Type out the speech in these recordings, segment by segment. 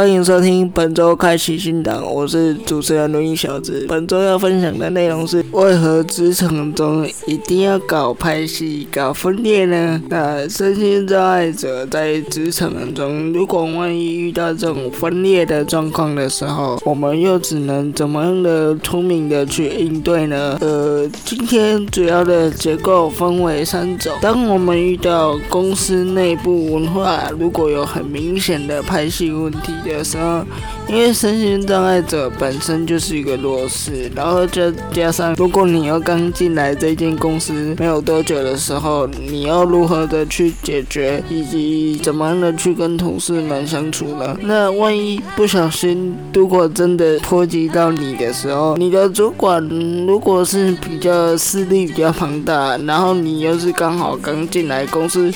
欢迎收听本周开启新档，我是主持人录音小子。本周要分享的内容是：为何职场中一定要搞派系、搞分裂呢？那身心障碍者在职场中，如果万一遇到这种分裂的状况的时候，我们又只能怎么样的聪明的去应对呢？呃，今天主要的结构分为三种。当我们遇到公司内部文化如果有很明显的派系问题的时候，因为身心障碍者本身就是一个弱势，然后再加上如果你要刚进来这间公司没有多久的时候，你要如何的去解决，以及怎么样的去跟同事们相处呢？那万一不小心，如果真的波及到你的时候，你的主管如果是比较势力比较庞大，然后你又是刚好刚进来公司。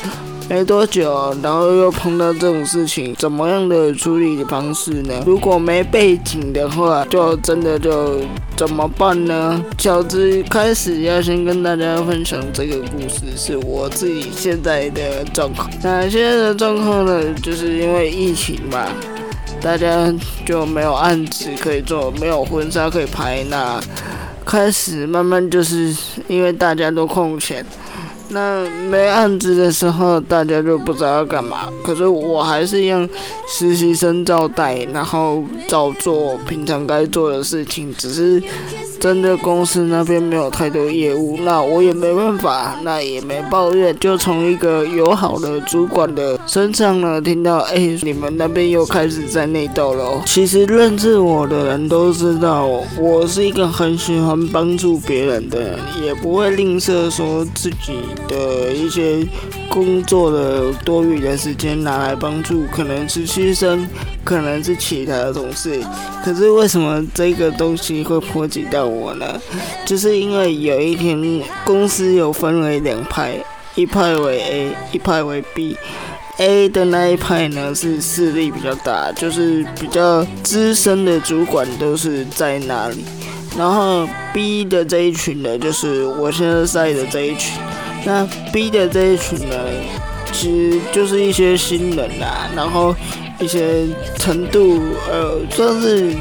没多久，然后又碰到这种事情，怎么样的处理方式呢？如果没背景的话，就真的就怎么办呢？小子开始要先跟大家分享这个故事，是我自己现在的状况。那现在的状况呢，就是因为疫情嘛，大家就没有案子可以做，没有婚纱可以拍，那开始慢慢就是因为大家都空闲。那没案子的时候，大家就不知道要干嘛。可是我还是用实习生照带，然后照做平常该做的事情，只是。真的公司那边没有太多业务，那我也没办法，那也没抱怨，就从一个友好的主管的身上呢听到，哎，你们那边又开始在内斗了。其实认识我的人都知道，我是一个很喜欢帮助别人的人，也不会吝啬说自己的一些工作的多余的时间拿来帮助，可能是牺牲，可能是其他的同事。可是为什么这个东西会波及到？我呢，就是因为有一天公司有分为两派，一派为 A，一派为 B。A 的那一派呢是势力比较大，就是比较资深的主管都是在那里。然后 B 的这一群呢，就是我现在在的这一群。那 B 的这一群呢，其实就是一些新人啦，然后一些程度，呃，算是。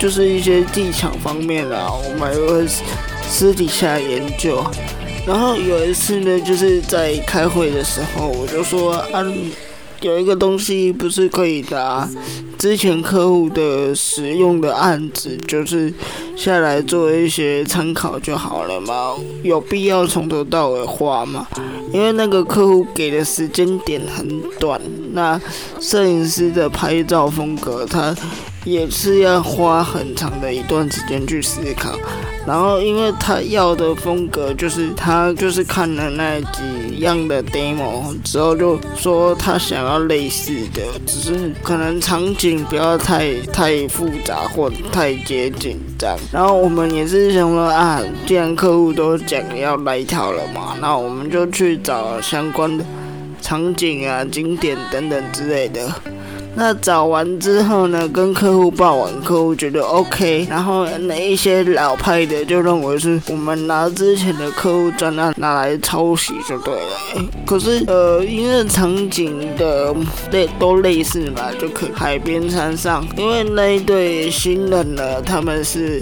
就是一些技巧方面啊，我们会私底下研究。然后有一次呢，就是在开会的时候，我就说啊，有一个东西不是可以拿，之前客户的使用的案子，就是下来做一些参考就好了嘛，有必要从头到尾画吗？因为那个客户给的时间点很短，那摄影师的拍照风格他。也是要花很长的一段时间去思考，然后因为他要的风格就是他就是看了那几样的 demo 之后就说他想要类似的，只是可能场景不要太太复杂或太接近这样。然后我们也是想说啊，既然客户都讲要来套了嘛，那我们就去找相关的场景啊、景点等等之类的。那找完之后呢，跟客户报完，客户觉得 OK，然后那一些老派的就认为是我们拿之前的客户专案拿来抄袭就对了。可是呃，因为场景的类都类似嘛，就可海边山上，因为那一对新人呢，他们是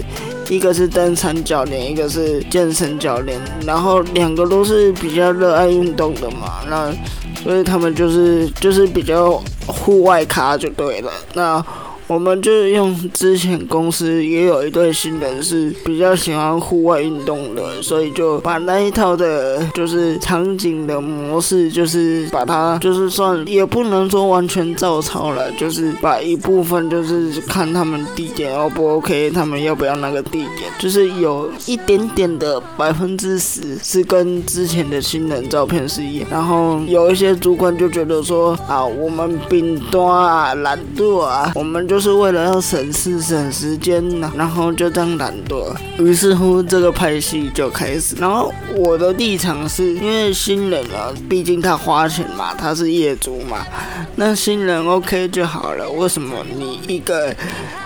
一个是登山教练，一个是健身教练，然后两个都是比较热爱运动的嘛，那。所以他们就是就是比较户外咖就对了，那。我们就是用之前公司也有一对新人是比较喜欢户外运动的，所以就把那一套的，就是场景的模式，就是把它就是算也不能说完全照抄了，就是把一部分就是看他们地点 O 不 OK，他们要不要那个地点，就是有一点点的百分之十是跟之前的新人照片是一样，然后有一些主管就觉得说啊，我们饼端啊懒惰啊，我们就。就是为了要省事省时间呢，然后就这样懒惰，于是乎这个拍戏就开始。然后我的立场是因为新人啊，毕竟他花钱嘛，他是业主嘛，那新人 OK 就好了。为什么你一个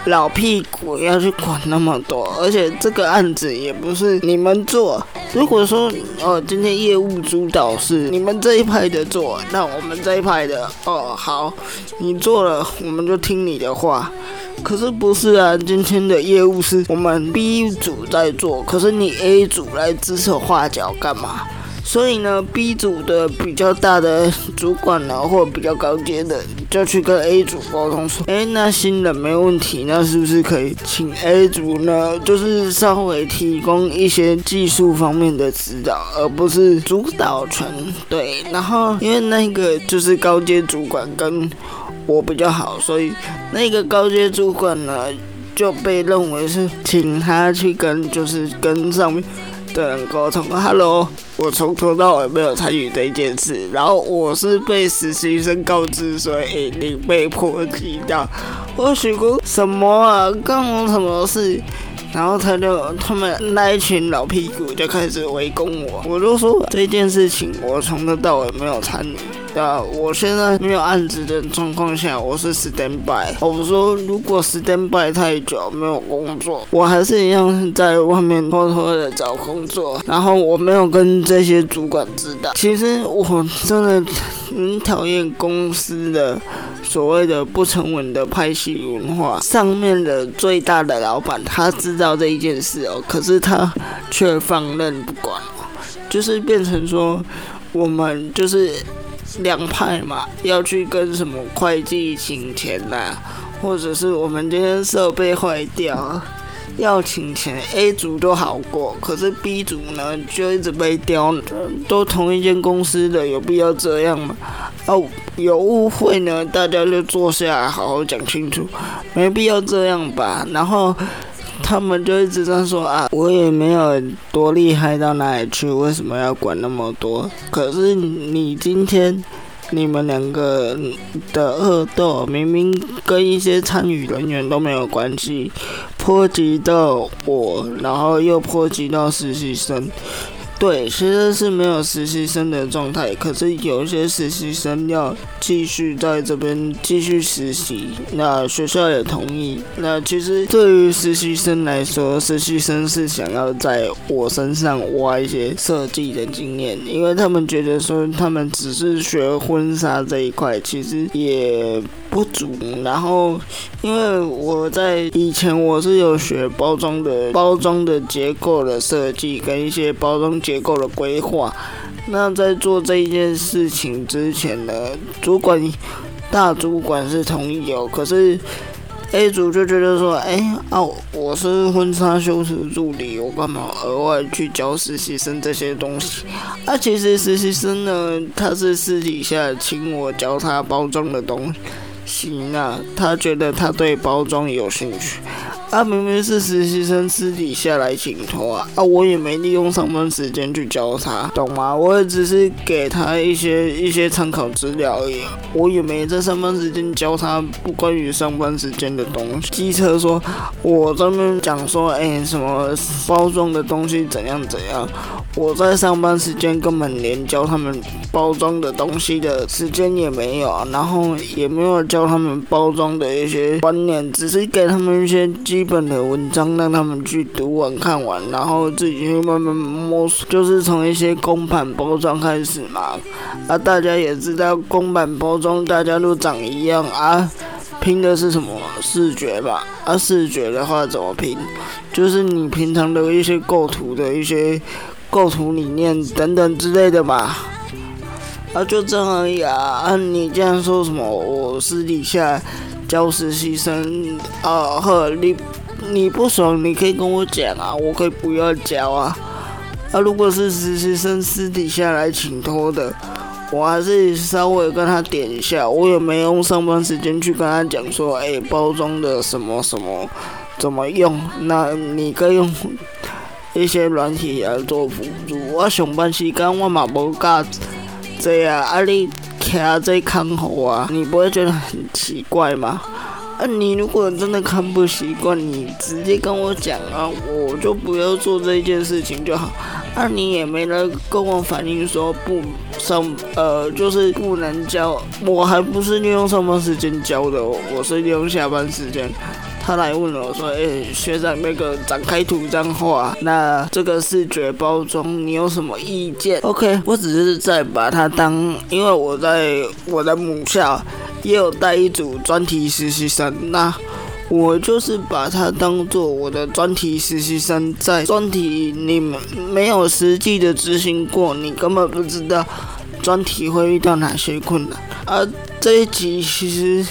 老屁股要去管那么多，而且这个案子也不是你们做。如果说哦，今天业务主导是你们这一派的做，那我们这一派的哦好，你做了我们就听你的话。可是不是啊，今天的业务是我们 B 组在做，可是你 A 组来指手画脚干嘛？所以呢，B 组的比较大的主管呢，或比较高阶的，就去跟 A 组沟通说，哎，那新人没问题，那是不是可以请 A 组呢，就是稍微提供一些技术方面的指导，而不是主导权？对，然后因为那个就是高阶主管跟我比较好，所以那个高阶主管呢就被认为是请他去跟，就是跟上面。的人沟通，Hello，我从头到尾没有参与这件事，然后我是被实习生告知说，哎，你被迫提到，我许过什么啊？干我什么事？然后他就他们那一群老屁股就开始围攻我，我就说这件事情我从头到尾没有参与。啊，我现在没有案子的状况下，我是 stand by。我说，如果 stand by 太久没有工作，我还是一样在外面偷偷的找工作。然后我没有跟这些主管知道。其实我真的很讨厌公司的所谓的不成文的拍戏文化。上面的最大的老板他知道这一件事哦，可是他却放任不管，就是变成说我们就是。两派嘛，要去跟什么会计请钱呐，或者是我们今天设备坏掉要请钱，A 组都好过，可是 B 组呢就一直被刁，都同一间公司的，有必要这样吗？哦，有误会呢，大家就坐下来好好讲清楚，没必要这样吧。然后。他们就一直在说啊，我也没有多厉害到哪里去，为什么要管那么多？可是你今天你们两个的恶斗，明明跟一些参与人员都没有关系，波及到我，然后又波及到实习生。对，其实是没有实习生的状态，可是有一些实习生要继续在这边继续实习，那学校也同意。那其实对于实习生来说，实习生是想要在我身上挖一些设计的经验，因为他们觉得说他们只是学婚纱这一块，其实也。不足，然后因为我在以前我是有学包装的，包装的结构的设计跟一些包装结构的规划。那在做这一件事情之前呢，主管大主管是同意哦，可是 A 组就觉得说，哎啊，我是婚纱修饰助理，我干嘛额外去教实习生这些东西？啊，其实实习生呢，他是私底下请我教他包装的东西。行啊，他觉得他对包装有兴趣。啊，明明是实习生私底下来请托啊，啊，我也没利用上班时间去教他，懂吗？我也只是给他一些一些参考资料而已，我也没在上班时间教他不关于上班时间的东西。机车说，我专门讲说，哎，什么包装的东西怎样怎样。我在上班时间根本连教他们包装的东西的时间也没有，然后也没有教他们包装的一些观念，只是给他们一些基基本的文章让他们去读完看完，然后自己去慢慢摸索，就是从一些公版包装开始嘛。啊，大家也知道公版包装大家都长一样啊，拼的是什么视觉吧？啊，视觉的话怎么拼？就是你平常的一些构图的一些。构图理念等等之类的吧，啊，就这样而已啊！啊，你这样说什么？我私底下教实习生啊，呵，你你不爽，你可以跟我讲啊，我可以不要教啊。啊，如果是实习生私底下来请托的，我还是稍微跟他点一下，我也没用上班时间去跟他讲说，哎，包装的什么什么怎么用？那你可以用。一些软体来做辅助，我上班时间我嘛无教这啊，啊你徛这看好啊，你不会觉得很奇怪吗？啊，你如果真的看不习惯，你直接跟我讲啊，我就不要做这件事情就好。啊，你也没来跟我反映说不上，呃，就是不能教，我还不是利用上班时间教的，我是利用下班时间。他来问我说：“哎，学长，那个展开图这样画，那这个视觉包装你有什么意见？”OK，我只是在把它当，因为我在我的母校也有带一组专题实习生，那我就是把它当做我的专题实习生，在专题你们没有实际的执行过，你根本不知道专题会遇到哪些困难。而这一集其实。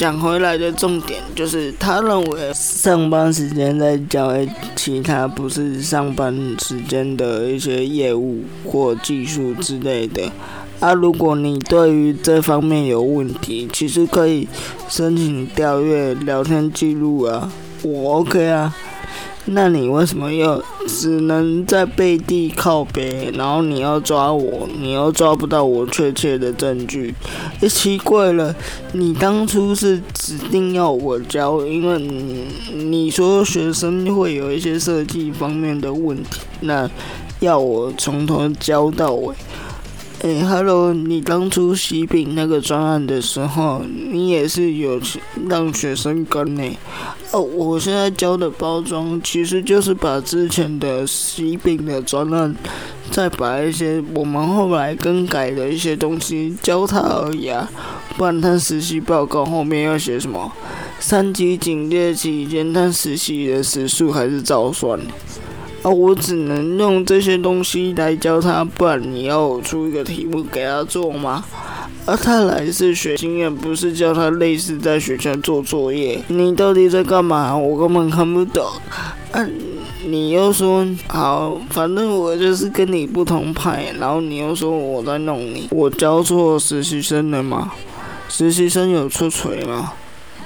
讲回来的重点就是，他认为上班时间在教其他不是上班时间的一些业务或技术之类的。啊，如果你对于这方面有问题，其实可以申请调阅聊天记录啊，我 OK 啊。那你为什么要只能在背地靠背，然后你要抓我，你又抓不到我确切的证据？也奇怪了，你当初是指定要我教，因为你你说学生会有一些设计方面的问题，那要我从头教到尾。哎，Hello，你当初洗饼那个专案的时候，你也是有让学生跟呢。哦，我现在教的包装其实就是把之前的洗饼的专案，再把一些我们后来更改的一些东西教他而已啊。不然他实习报告后面要写什么？三级警戒期间他实习的时数还是照算。啊，我只能用这些东西来教他，不然你要我出一个题目给他做吗？啊他来是学经验，不是教他类似在学校做作业。你到底在干嘛？我根本看不懂。啊，你又说好，反正我就是跟你不同派，然后你又说我在弄你，我教错实习生了吗？实习生有出锤吗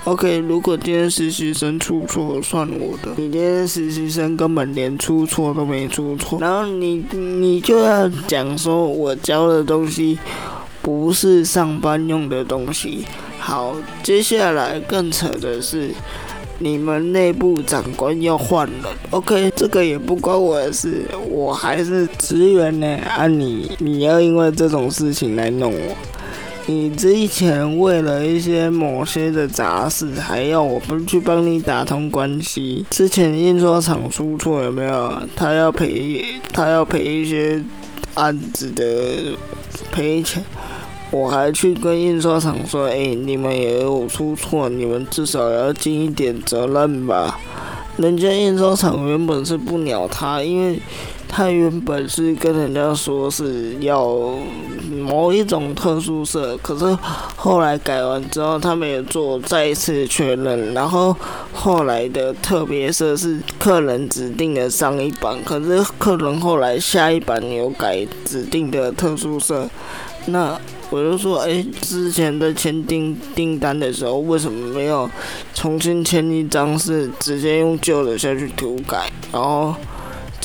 ？OK，如果今天实习生出错，算我的。你今天实习生根本连出错都没出错，然后你你就要讲说我教的东西不是上班用的东西。好，接下来更扯的是，你们内部长官要换了。OK，这个也不关我的事，我还是职员呢。啊，你你要因为这种事情来弄我。你之前为了一些某些的杂事，还要我们去帮你打通关系。之前印刷厂出错有没有？他要赔，他要赔一些案子的赔钱。我还去跟印刷厂说：“哎，你们也有出错，你们至少要尽一点责任吧。”人家印刷厂原本是不鸟他，因为。他原本是跟人家说是要某一种特殊色，可是后来改完之后，他们也做再一次确认，然后后来的特别色是客人指定的上一版，可是客人后来下一版有改指定的特殊色，那我就说，哎，之前的签订订单的时候，为什么没有重新签一张，是直接用旧的下去涂改，然后。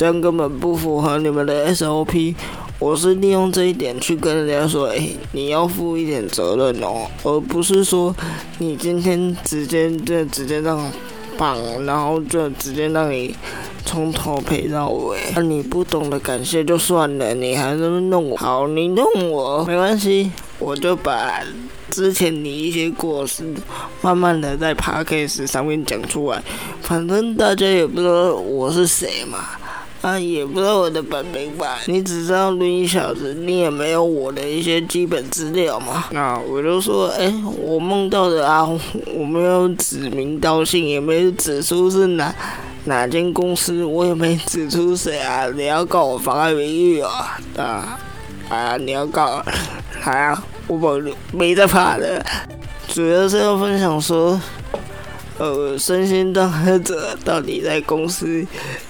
这样根本不符合你们的 SOP。我是利用这一点去跟人家说，哎，你要负一点责任哦，而不是说你今天直接就直接让绑，然后就直接让你从头赔到尾。那你不懂得感谢就算了，你还是弄我。好，你弄我没关系，我就把之前你一些过失慢慢的在 p a c k a g e 上面讲出来，反正大家也不知道我是谁嘛。啊，也不知道我的本名吧？你只知道录音小子，你也没有我的一些基本资料嘛？那我就说，哎，我梦到的啊，我没有指名道姓，也没有指出是哪哪间公司，我也没指出谁啊。你要告我妨碍名誉啊？啊啊！你要告？来啊！我没没在怕的，主要是要分享说。呃，身心障碍者到底在公司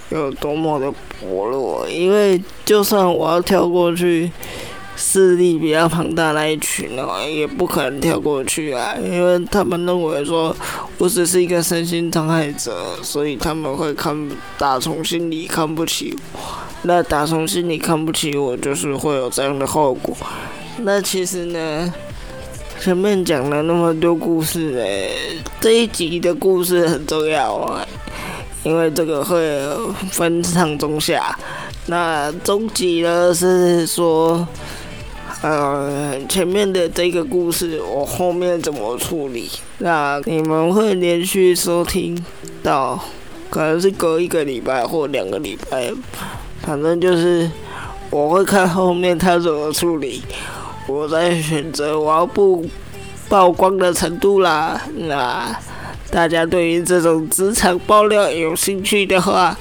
有多么的薄弱？因为就算我要跳过去，势力比较庞大那一群的话，也不可能跳过去啊，因为他们认为说我只是一个身心障碍者，所以他们会看打从心里看不起我。那打从心里看不起我，就是会有这样的后果。那其实呢？前面讲了那么多故事诶，这一集的故事很重要啊，因为这个会分上中下。那中集呢是说，呃，前面的这个故事我后面怎么处理？那你们会连续收听到，可能是隔一个礼拜或两个礼拜，反正就是我会看后面他怎么处理，我在选择我要不曝光的程度啦。那大家对于这种职场爆料有兴趣的话，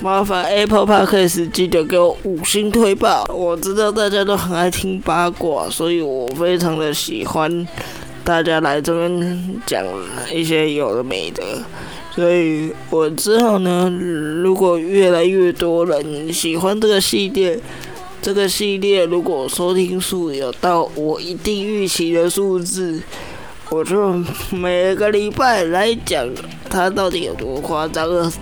麻烦 Apple Podcast 记得给我五星推爆。我知道大家都很爱听八卦，所以我非常的喜欢大家来这边讲一些有的没的。所以我之后呢，如果越来越多人喜欢这个系列，这个系列如果收听数有到我一定预期的数字。我就每个礼拜来讲，它到底有多夸张了。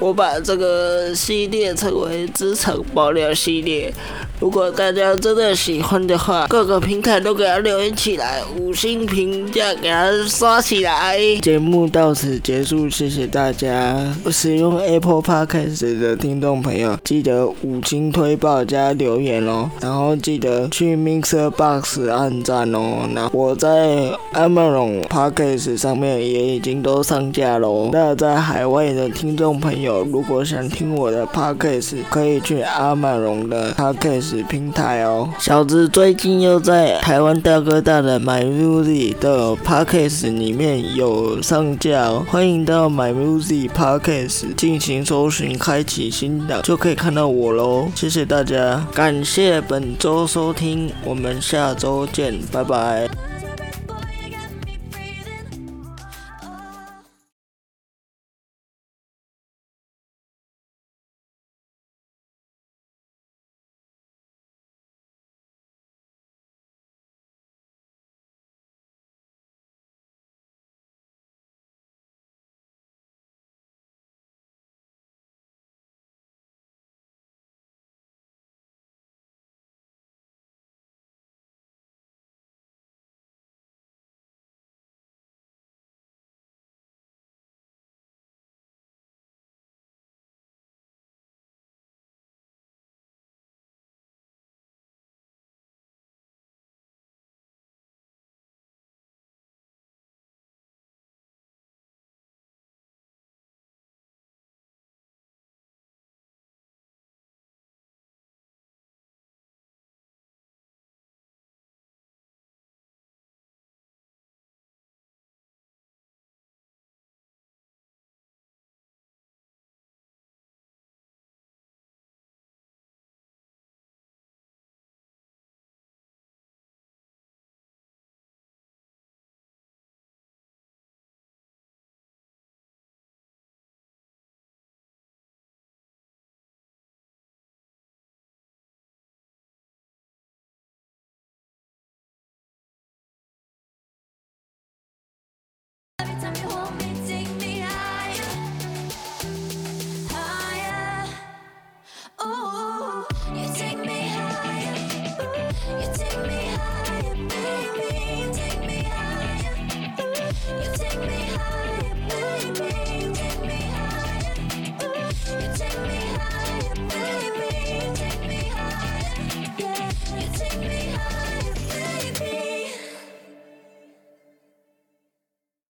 我把这个系列称为“职场爆料系列”。如果大家真的喜欢的话，各个平台都给它留言起来，五星评价给它刷起来。节目到此结束，谢谢大家。使用 Apple Podcast 的听众朋友，记得五星推爆加留言哦，然后记得去 Mixer Box 按赞哦。那我在 Amazon Podcast 上面也已经都上架喽。那在海外的听众朋友，如果想听我的 Podcast，可以去 Amazon 的 Podcast。平台哦，小子最近又在台湾大哥大的 My Music 的 Podcast 里面有上架哦，欢迎到 My Music Podcast 进行搜寻，开启新档就可以看到我喽。谢谢大家，感谢本周收听，我们下周见，拜拜。